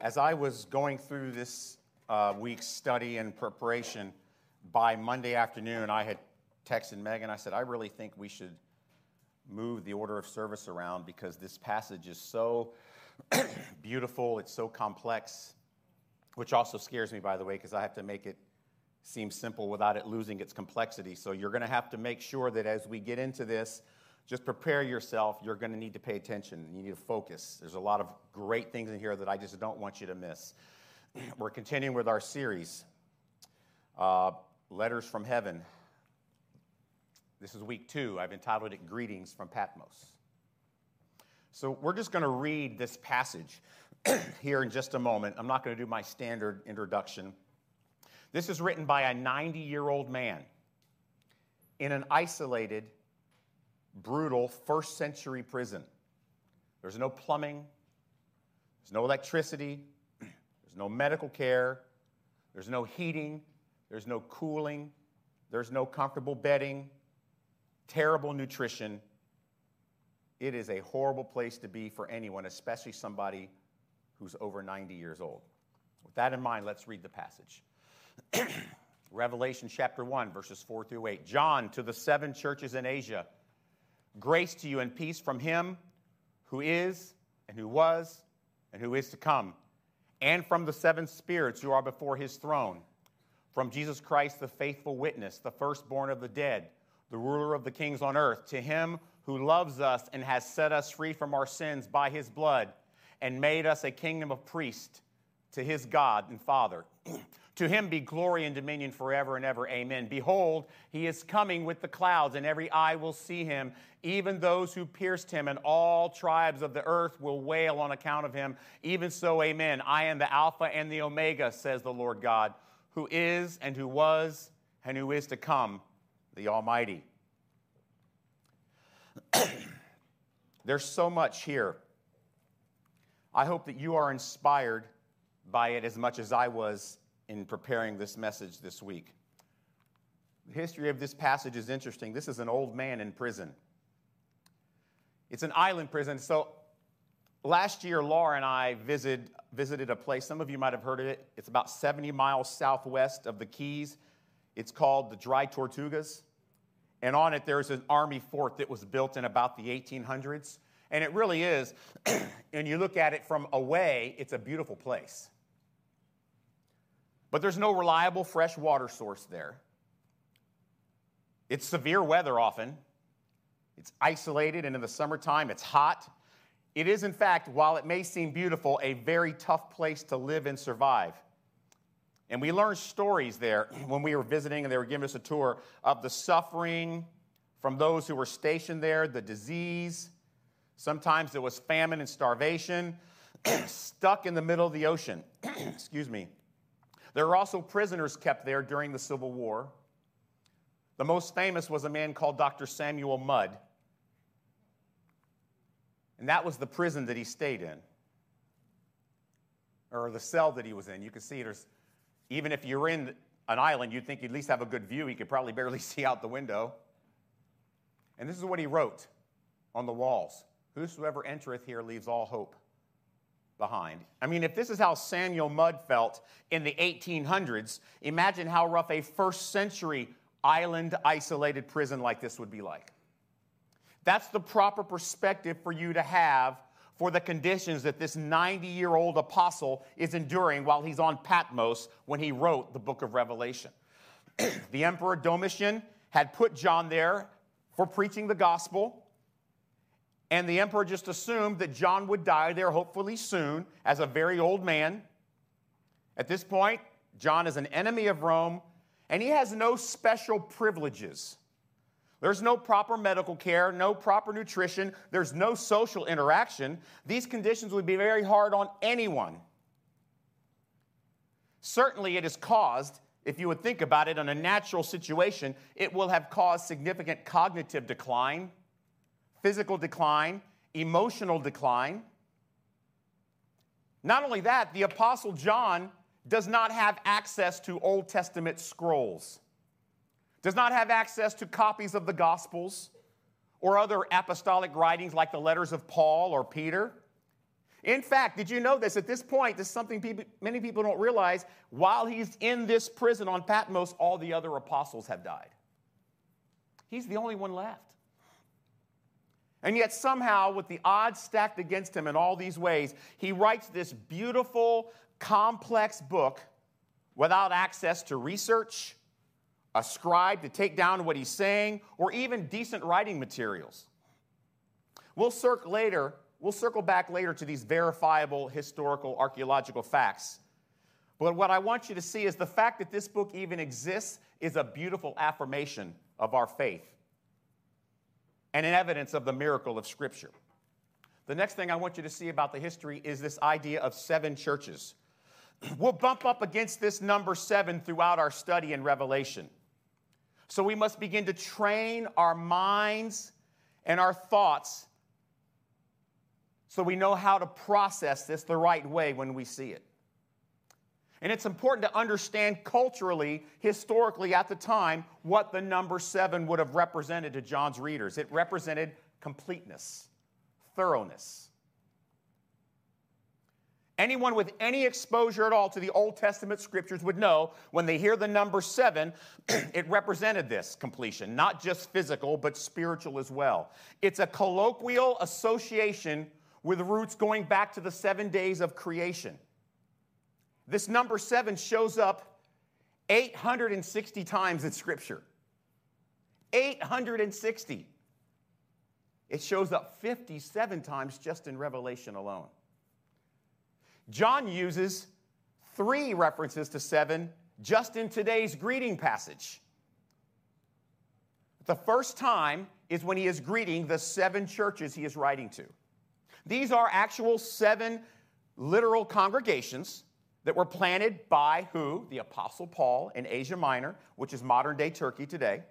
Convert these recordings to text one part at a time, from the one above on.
As I was going through this uh, week's study and preparation, by Monday afternoon, I had texted Megan. I said, I really think we should move the order of service around because this passage is so beautiful, it's so complex, which also scares me, by the way, because I have to make it seem simple without it losing its complexity. So you're going to have to make sure that as we get into this, just prepare yourself. You're going to need to pay attention. You need to focus. There's a lot of great things in here that I just don't want you to miss. We're continuing with our series, uh, Letters from Heaven. This is week two. I've entitled it Greetings from Patmos. So we're just going to read this passage here in just a moment. I'm not going to do my standard introduction. This is written by a 90 year old man in an isolated brutal first century prison. There's no plumbing, there's no electricity, there's no medical care, there's no heating, there's no cooling, there's no comfortable bedding, terrible nutrition. It is a horrible place to be for anyone, especially somebody who's over 90 years old. With that in mind, let's read the passage. Revelation chapter 1, verses 4 through 8. John to the seven churches in Asia Grace to you and peace from him who is, and who was, and who is to come, and from the seven spirits who are before his throne, from Jesus Christ, the faithful witness, the firstborn of the dead, the ruler of the kings on earth, to him who loves us and has set us free from our sins by his blood, and made us a kingdom of priests to his God and Father. To him be glory and dominion forever and ever. Amen. Behold, he is coming with the clouds, and every eye will see him, even those who pierced him, and all tribes of the earth will wail on account of him. Even so, amen. I am the Alpha and the Omega, says the Lord God, who is and who was and who is to come, the Almighty. There's so much here. I hope that you are inspired by it as much as I was in preparing this message this week. The history of this passage is interesting. This is an old man in prison. It's an island prison. So last year, Laura and I visited, visited a place. Some of you might have heard of it. It's about 70 miles southwest of the Keys. It's called the Dry Tortugas. And on it, there's an army fort that was built in about the 1800s. And it really is, and you look at it from away, it's a beautiful place. But there's no reliable fresh water source there. It's severe weather often. It's isolated, and in the summertime, it's hot. It is, in fact, while it may seem beautiful, a very tough place to live and survive. And we learned stories there when we were visiting, and they were giving us a tour of the suffering from those who were stationed there, the disease. Sometimes it was famine and starvation, stuck in the middle of the ocean. Excuse me. There were also prisoners kept there during the Civil War. The most famous was a man called Dr. Samuel Mudd. And that was the prison that he stayed in, or the cell that he was in. You can see there's, even if you're in an island, you'd think you'd at least have a good view. You could probably barely see out the window. And this is what he wrote on the walls Whosoever entereth here leaves all hope behind. I mean, if this is how Samuel Mudd felt in the 1800s, imagine how rough a first century island isolated prison like this would be like. That's the proper perspective for you to have for the conditions that this 90 year old apostle is enduring while he's on Patmos when he wrote the book of Revelation. the emperor Domitian had put John there for preaching the gospel. And the emperor just assumed that John would die there, hopefully soon, as a very old man. At this point, John is an enemy of Rome, and he has no special privileges. There's no proper medical care, no proper nutrition, there's no social interaction. These conditions would be very hard on anyone. Certainly, it has caused, if you would think about it, in a natural situation, it will have caused significant cognitive decline physical decline, emotional decline. Not only that, the Apostle John does not have access to Old Testament scrolls, does not have access to copies of the Gospels or other apostolic writings like the letters of Paul or Peter. In fact, did you know this? At this point, this is something people, many people don't realize. While he's in this prison on Patmos, all the other apostles have died. He's the only one left. And yet, somehow, with the odds stacked against him in all these ways, he writes this beautiful, complex book without access to research, a scribe to take down what he's saying, or even decent writing materials. We'll circle later, we'll circle back later to these verifiable historical archaeological facts. But what I want you to see is the fact that this book even exists is a beautiful affirmation of our faith and an evidence of the miracle of Scripture. The next thing I want you to see about the history is this idea of seven churches. We'll bump up against this number seven throughout our study in Revelation. So we must begin to train our minds and our thoughts so we know how to process this the right way when we see it. And it's important to understand culturally, historically at the time, what the number seven would have represented to John's readers. It represented completeness, thoroughness. Anyone with any exposure at all to the Old Testament scriptures would know when they hear the number seven, it represented this completion, not just physical, but spiritual as well. It's a colloquial association with roots going back to the seven days of creation. This number seven shows up 860 times in Scripture. 860. It shows up 57 times just in Revelation alone. John uses three references to seven just in today's greeting passage. The first time is when he is greeting the seven churches he is writing to. These are actual seven literal congregations that were planted by who? The Apostle Paul in Asia Minor, which is modern day Turkey today.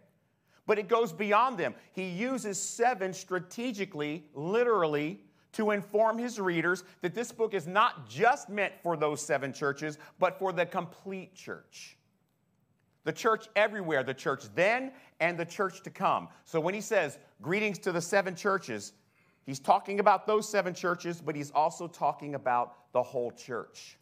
But it goes beyond them. He uses seven strategically, literally, to inform his readers that this book is not just meant for those seven churches, but for the complete church. The church everywhere, the church then and the church to come. So when he says, Greetings to the seven churches, he's talking about those seven churches, but he's also talking about the whole church.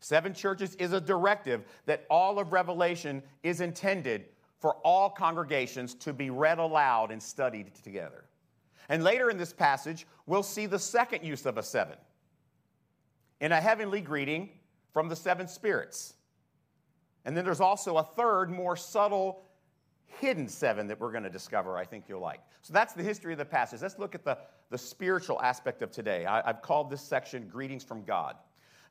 Seven churches is a directive that all of Revelation is intended for all congregations to be read aloud and studied together. And later in this passage, we'll see the second use of a seven in a heavenly greeting from the seven spirits. And then there's also a third, more subtle, hidden seven that we're going to discover, I think you'll like. So that's the history of the passage. Let's look at the, the spiritual aspect of today. I, I've called this section Greetings from God.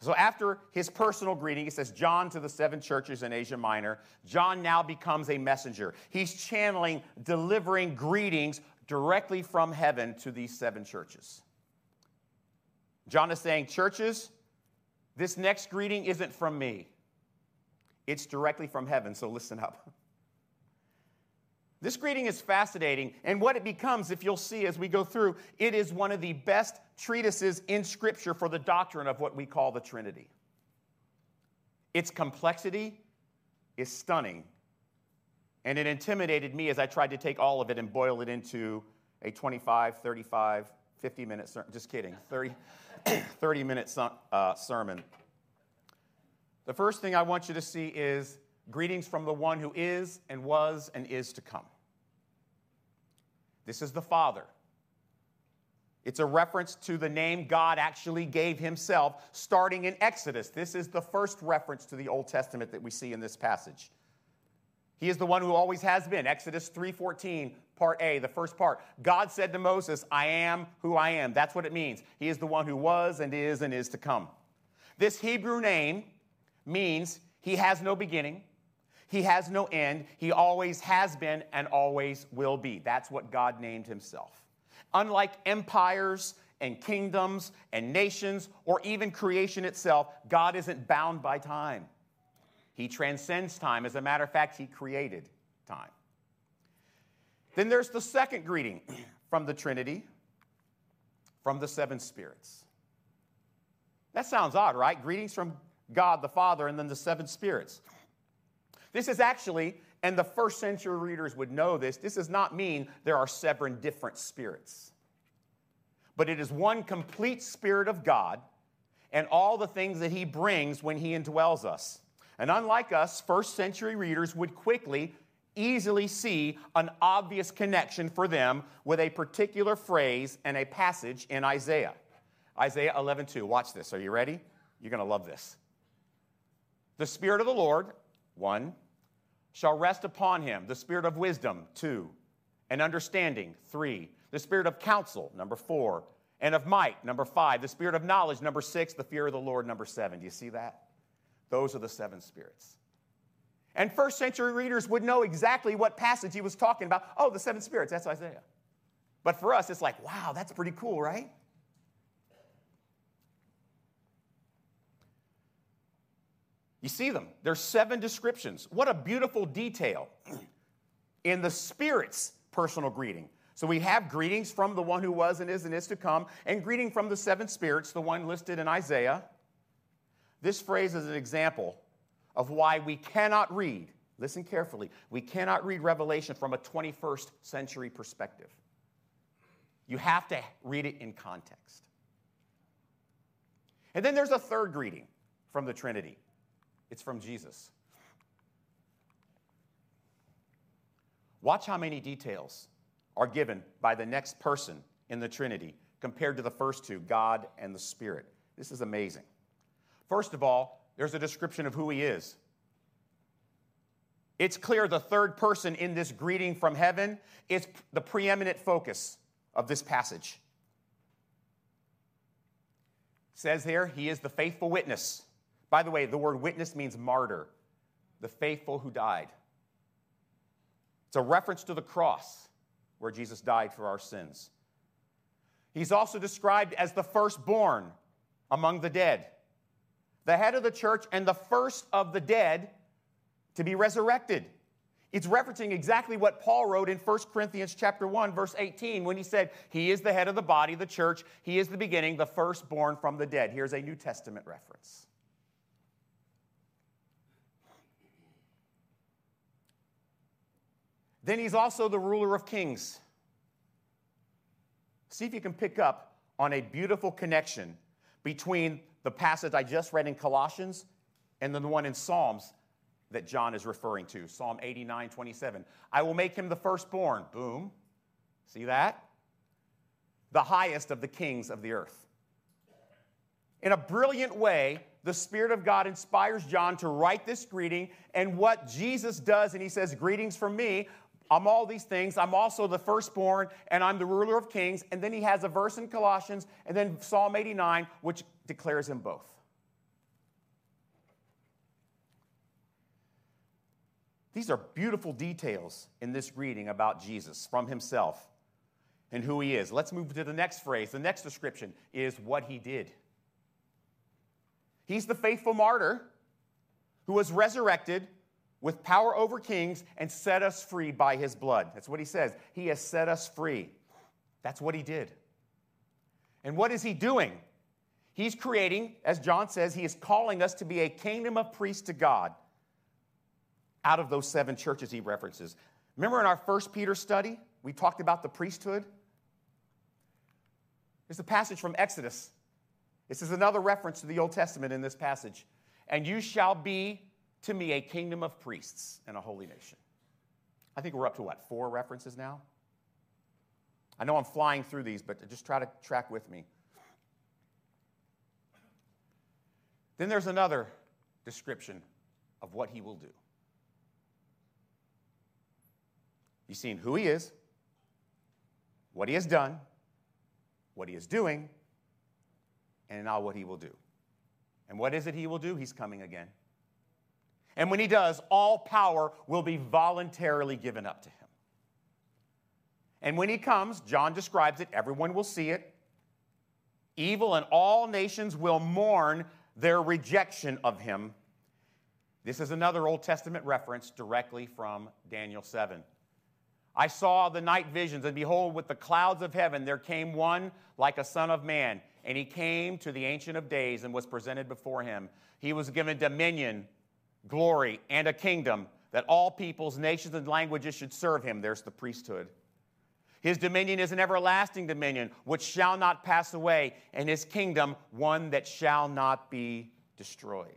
So after his personal greeting, he says, John to the seven churches in Asia Minor. John now becomes a messenger. He's channeling, delivering greetings directly from heaven to these seven churches. John is saying, Churches, this next greeting isn't from me, it's directly from heaven, so listen up. This greeting is fascinating, and what it becomes, if you'll see as we go through, it is one of the best treatises in Scripture for the doctrine of what we call the Trinity. Its complexity is stunning, and it intimidated me as I tried to take all of it and boil it into a 25, 35, 50 minute sermon. Just kidding, 30, 30 minute uh, sermon. The first thing I want you to see is Greetings from the one who is and was and is to come. This is the Father. It's a reference to the name God actually gave himself starting in Exodus. This is the first reference to the Old Testament that we see in this passage. He is the one who always has been. Exodus 3:14, part A, the first part. God said to Moses, "I am who I am." That's what it means. He is the one who was and is and is to come. This Hebrew name means he has no beginning, he has no end. He always has been and always will be. That's what God named himself. Unlike empires and kingdoms and nations or even creation itself, God isn't bound by time. He transcends time. As a matter of fact, He created time. Then there's the second greeting from the Trinity, from the seven spirits. That sounds odd, right? Greetings from God the Father and then the seven spirits. This is actually, and the first century readers would know this, this does not mean there are seven different spirits. but it is one complete Spirit of God and all the things that He brings when He indwells us. And unlike us, first century readers would quickly, easily see an obvious connection for them with a particular phrase and a passage in Isaiah. Isaiah 11:2. Watch this. Are you ready? You're going to love this. The Spirit of the Lord, one, shall rest upon him. The Spirit of wisdom, two, and understanding, three. The Spirit of counsel, number four, and of might, number five. The Spirit of knowledge, number six. The fear of the Lord, number seven. Do you see that? Those are the seven spirits. And first century readers would know exactly what passage he was talking about. Oh, the seven spirits, that's Isaiah. But for us, it's like, wow, that's pretty cool, right? You see them. There's seven descriptions. What a beautiful detail in the Spirit's personal greeting. So we have greetings from the one who was and is and is to come, and greeting from the seven spirits, the one listed in Isaiah. This phrase is an example of why we cannot read, listen carefully, we cannot read Revelation from a 21st century perspective. You have to read it in context. And then there's a third greeting from the Trinity. It's from Jesus. Watch how many details are given by the next person in the Trinity compared to the first two, God and the Spirit. This is amazing. First of all, there's a description of who he is. It's clear the third person in this greeting from heaven is the preeminent focus of this passage. It says here, he is the faithful witness. By the way, the word witness means martyr, the faithful who died. It's a reference to the cross where Jesus died for our sins. He's also described as the firstborn among the dead, the head of the church, and the first of the dead to be resurrected. It's referencing exactly what Paul wrote in 1 Corinthians chapter 1 verse 18 when he said, "He is the head of the body, the church. He is the beginning, the firstborn from the dead." Here's a New Testament reference. Then he's also the ruler of kings. See if you can pick up on a beautiful connection between the passage I just read in Colossians and then the one in Psalms that John is referring to Psalm 89 27. I will make him the firstborn. Boom. See that? The highest of the kings of the earth. In a brilliant way, the Spirit of God inspires John to write this greeting and what Jesus does, and he says, Greetings from me. I'm all these things. I'm also the firstborn, and I'm the ruler of kings. And then he has a verse in Colossians, and then Psalm 89, which declares him both. These are beautiful details in this reading about Jesus from himself and who he is. Let's move to the next phrase. The next description is what he did. He's the faithful martyr who was resurrected with power over kings and set us free by his blood. That's what he says. He has set us free. That's what he did. And what is he doing? He's creating, as John says, he is calling us to be a kingdom of priests to God out of those seven churches he references. Remember in our first Peter study, we talked about the priesthood? There's a passage from Exodus. This is another reference to the Old Testament in this passage. And you shall be to me a kingdom of priests and a holy nation. I think we're up to what, four references now? I know I'm flying through these, but just try to track with me. Then there's another description of what he will do. You've seen who he is, what he has done, what he is doing, and now what he will do. And what is it he will do? He's coming again. And when he does, all power will be voluntarily given up to him. And when he comes, John describes it, everyone will see it. Evil and all nations will mourn their rejection of him. This is another Old Testament reference directly from Daniel 7. I saw the night visions, and behold, with the clouds of heaven there came one like a son of man. And he came to the Ancient of Days and was presented before him. He was given dominion glory, and a kingdom that all peoples, nations, and languages should serve him. There's the priesthood. His dominion is an everlasting dominion which shall not pass away, and his kingdom one that shall not be destroyed.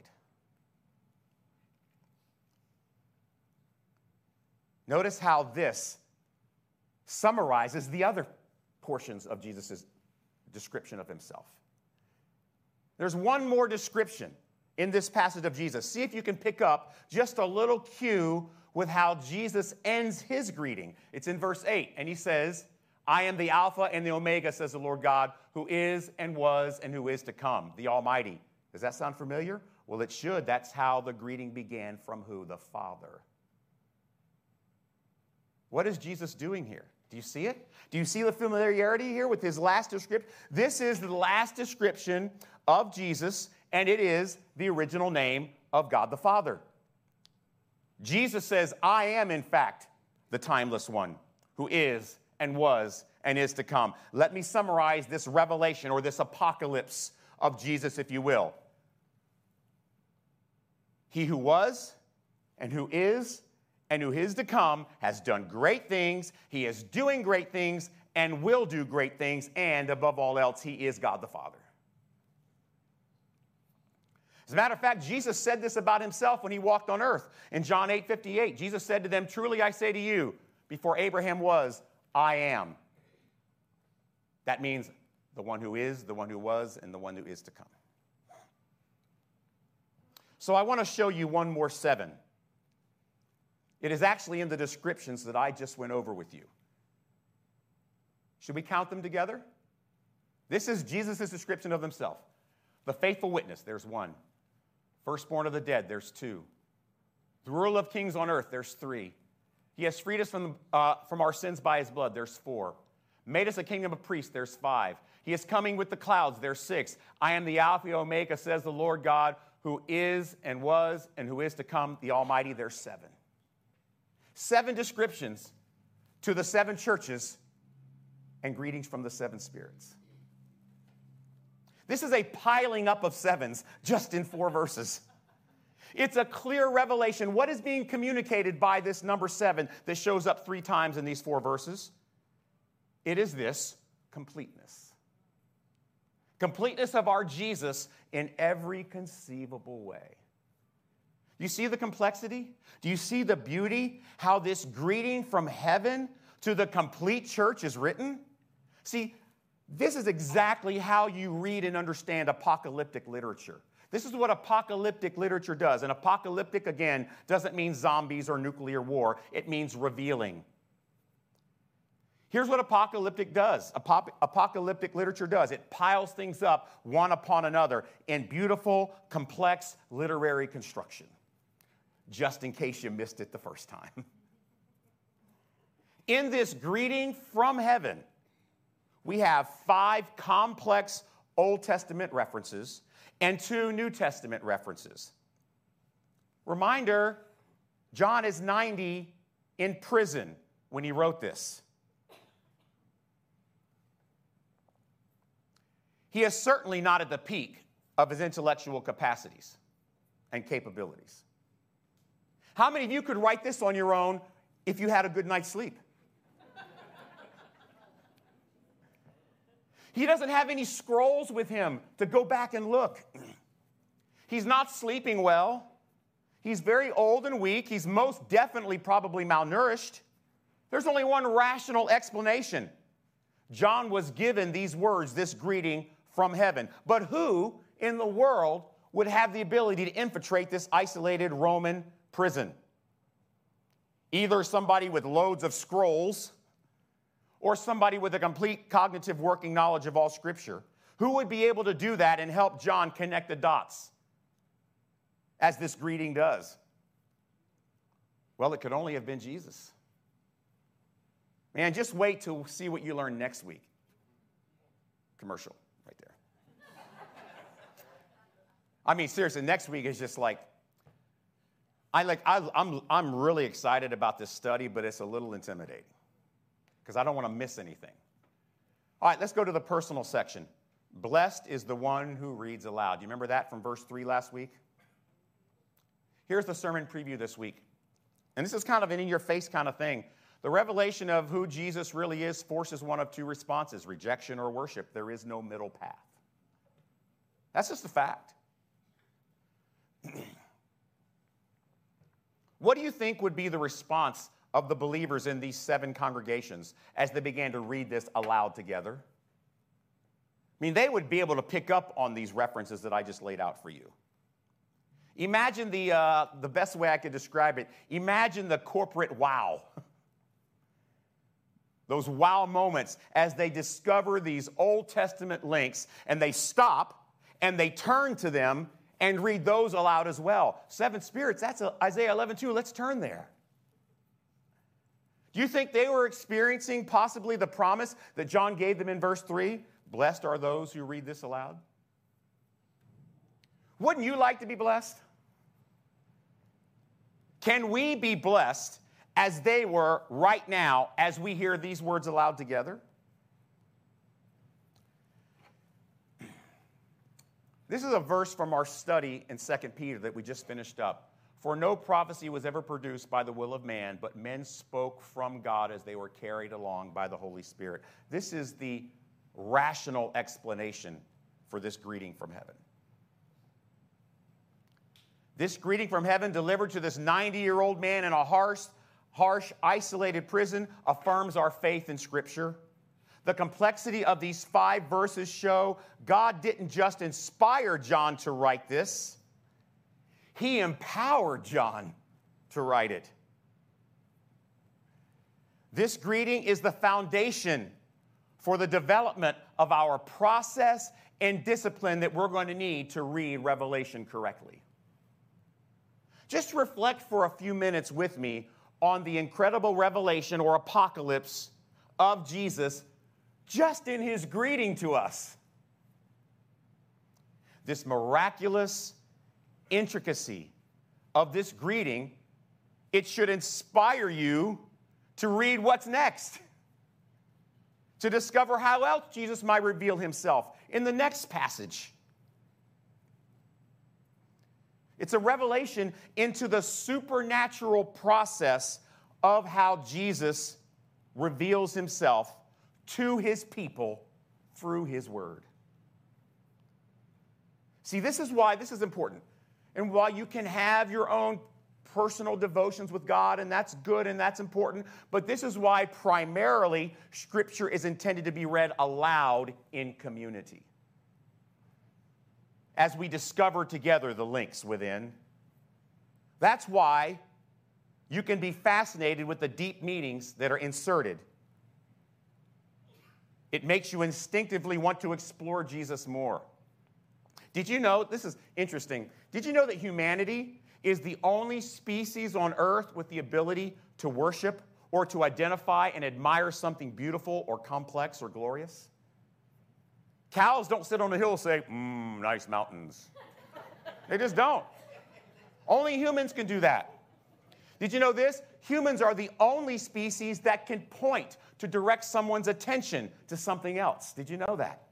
Notice how this summarizes the other portions of Jesus' description of himself. There's one more description in this passage of Jesus. See if you can pick up just a little cue with how Jesus ends his greeting. It's in verse 8, and he says, I am the Alpha and the Omega, says the Lord God, who is and was and who is to come, the Almighty. Does that sound familiar? Well, it should. That's how the greeting began from who? The Father. What is Jesus doing here? Do you see it? Do you see the familiarity here with his last description? This is the last description of Jesus, and it is the original name of God the Father. Jesus says, I am, in fact, the timeless one who is and was and is to come. Let me summarize this revelation or this apocalypse of Jesus, if you will. He who was and who is and who is to come has done great things. He is doing great things and will do great things. And above all else, he is God the Father. As a matter of fact, Jesus said this about himself when he walked on earth. In John 8 58, Jesus said to them, Truly I say to you, before Abraham was, I am. That means the one who is, the one who was, and the one who is to come. So I want to show you one more seven. It is actually in the descriptions that I just went over with you. Should we count them together? This is Jesus' description of himself. The faithful witness, there's one. Firstborn of the dead, there's two. The ruler of kings on earth, there's three. He has freed us from, uh, from our sins by his blood, there's four. Made us a kingdom of priests, there's five. He is coming with the clouds, there's six. I am the Alpha and Omega, says the Lord God, who is and was and who is to come, the Almighty, there's seven. Seven descriptions to the seven churches and greetings from the seven spirits. This is a piling up of sevens just in four verses. It's a clear revelation. What is being communicated by this number seven that shows up three times in these four verses? It is this completeness. Completeness of our Jesus in every conceivable way. You see the complexity? Do you see the beauty? How this greeting from heaven to the complete church is written? See, this is exactly how you read and understand apocalyptic literature. This is what apocalyptic literature does. And apocalyptic, again, doesn't mean zombies or nuclear war, it means revealing. Here's what apocalyptic does apocalyptic literature does it piles things up one upon another in beautiful, complex literary construction, just in case you missed it the first time. In this greeting from heaven, we have five complex Old Testament references and two New Testament references. Reminder John is 90 in prison when he wrote this. He is certainly not at the peak of his intellectual capacities and capabilities. How many of you could write this on your own if you had a good night's sleep? He doesn't have any scrolls with him to go back and look. He's not sleeping well. He's very old and weak. He's most definitely probably malnourished. There's only one rational explanation. John was given these words, this greeting from heaven. But who in the world would have the ability to infiltrate this isolated Roman prison? Either somebody with loads of scrolls or somebody with a complete cognitive working knowledge of all Scripture? Who would be able to do that and help John connect the dots as this greeting does? Well, it could only have been Jesus. Man, just wait to see what you learn next week. Commercial right there. I mean, seriously, next week is just like, I like, I, I'm, I'm really excited about this study, but it's a little intimidating because I don't want to miss anything. All right, let's go to the personal section. Blessed is the one who reads aloud. You remember that from verse 3 last week? Here's the sermon preview this week. And this is kind of an in your face kind of thing. The revelation of who Jesus really is forces one of two responses rejection or worship. There is no middle path. That's just a fact. what do you think would be the response of the believers in these seven congregations as they began to read this aloud together? I mean, they would be able to pick up on these references that I just laid out for you. Imagine the, uh, the best way I could describe it. Imagine the corporate wow. Those wow moments as they discover these Old Testament links and they stop and they turn to them and read those aloud as well. Seven spirits, that's Isaiah 11 2. Let's turn there. Do you think they were experiencing possibly the promise that John gave them in verse 3? Blessed are those who read this aloud. Wouldn't you like to be blessed? Can we be blessed as they were right now as we hear these words aloud together? This is a verse from our study in 2 Peter that we just finished up. For no prophecy was ever produced by the will of man, but men spoke from God as they were carried along by the Holy Spirit. This is the rational explanation for this greeting from heaven. This greeting from heaven, delivered to this 90 year old man in a harsh, harsh, isolated prison, affirms our faith in Scripture. The complexity of these five verses show God didn't just inspire John to write this, he empowered John to write it. This greeting is the foundation for the development of our process and discipline that we're going to need to read Revelation correctly. Just reflect for a few minutes with me on the incredible revelation or apocalypse of Jesus just in his greeting to us. This miraculous intricacy of this greeting, it should inspire you to read what's next, to discover how else Jesus might reveal himself in the next passage. It's a revelation into the supernatural process of how Jesus reveals himself to his people through his word. See, this is why this is important. And while you can have your own personal devotions with God, and that's good and that's important, but this is why primarily Scripture is intended to be read aloud in community. As we discover together the links within, that's why you can be fascinated with the deep meanings that are inserted. It makes you instinctively want to explore Jesus more. Did you know, this is interesting, did you know that humanity is the only species on earth with the ability to worship or to identify and admire something beautiful or complex or glorious? Cows don't sit on a hill and say, mmm, nice mountains. they just don't. Only humans can do that. Did you know this? Humans are the only species that can point to direct someone's attention to something else. Did you know that?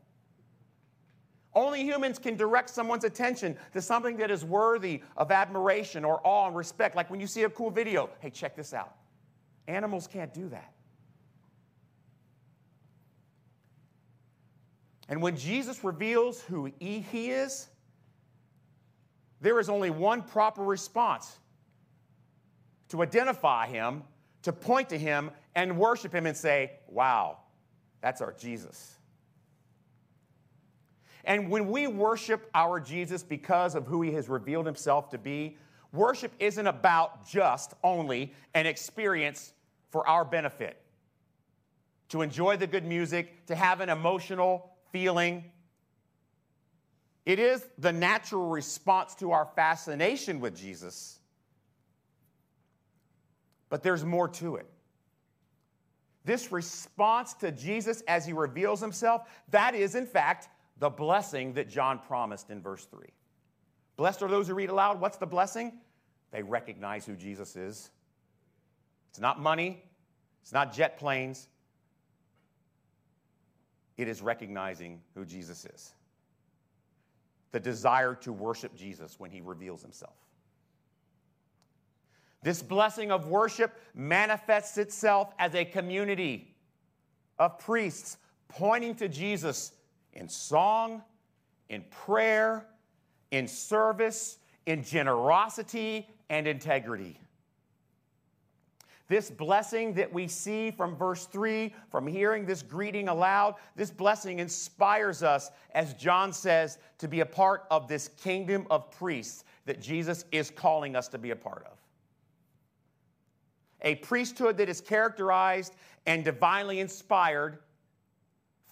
Only humans can direct someone's attention to something that is worthy of admiration or awe and respect. Like when you see a cool video, hey, check this out. Animals can't do that. And when Jesus reveals who he is, there is only one proper response to identify him, to point to him, and worship him and say, Wow, that's our Jesus. And when we worship our Jesus because of who he has revealed himself to be, worship isn't about just only an experience for our benefit. To enjoy the good music, to have an emotional feeling. It is the natural response to our fascination with Jesus. But there's more to it. This response to Jesus as he reveals himself, that is, in fact, the blessing that John promised in verse 3. Blessed are those who read aloud. What's the blessing? They recognize who Jesus is. It's not money, it's not jet planes. It is recognizing who Jesus is. The desire to worship Jesus when he reveals himself. This blessing of worship manifests itself as a community of priests pointing to Jesus in song, in prayer, in service, in generosity, and integrity. This blessing that we see from verse 3, from hearing this greeting aloud, this blessing inspires us, as John says, to be a part of this kingdom of priests that Jesus is calling us to be a part of. A priesthood that is characterized and divinely inspired,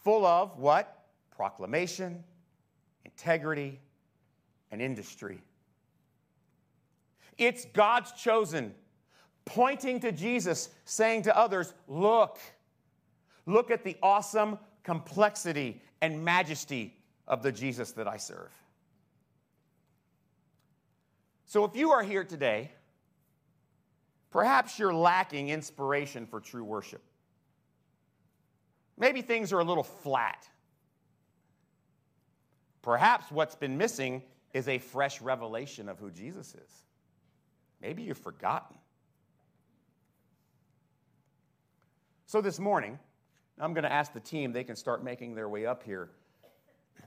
full of what? Proclamation, integrity, and industry. It's God's chosen pointing to Jesus, saying to others, Look, look at the awesome complexity and majesty of the Jesus that I serve. So if you are here today, perhaps you're lacking inspiration for true worship. Maybe things are a little flat. Perhaps what's been missing is a fresh revelation of who Jesus is. Maybe you've forgotten. So this morning, I'm going to ask the team, they can start making their way up here.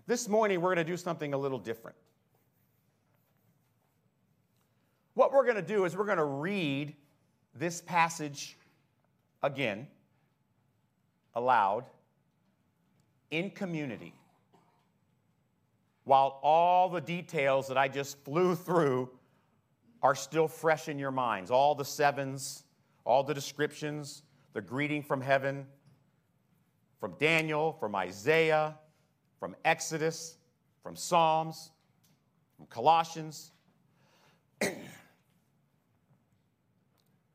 This morning, we're going to do something a little different. What we're going to do is we're going to read this passage again, aloud, in community, while all the details that I just flew through are still fresh in your minds. All the sevens, all the descriptions, the greeting from heaven, from Daniel, from Isaiah, from Exodus, from Psalms, from Colossians.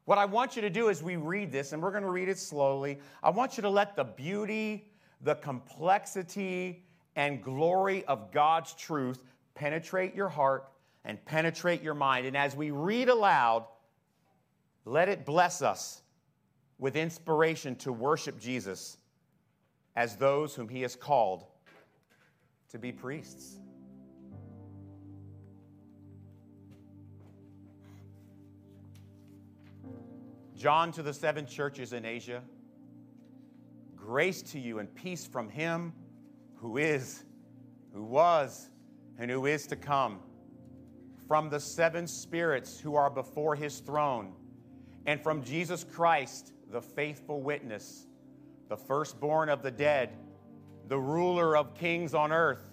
what I want you to do as we read this, and we're going to read it slowly, I want you to let the beauty, the complexity, and glory of God's truth penetrate your heart and penetrate your mind. And as we read aloud, let it bless us with inspiration to worship Jesus as those whom he has called to be priests. John to the seven churches in Asia, grace to you and peace from him who is, who was, and who is to come, from the seven spirits who are before his throne, and from Jesus Christ the faithful witness, the firstborn of the dead, the ruler of kings on earth,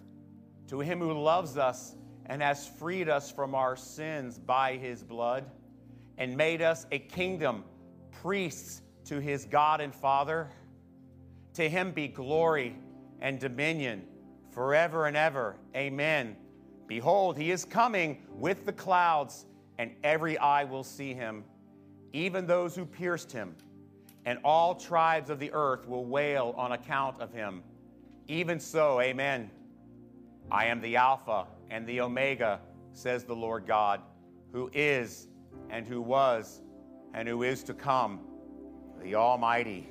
to him who loves us and has freed us from our sins by his blood and made us a kingdom, priests to his God and Father. To him be glory and dominion forever and ever. Amen. Behold, he is coming with the clouds, and every eye will see him, even those who pierced him and all tribes of the earth will wail on account of him. Even so, amen. I am the Alpha and the Omega, says the Lord God, who is and who was and who is to come, the Almighty.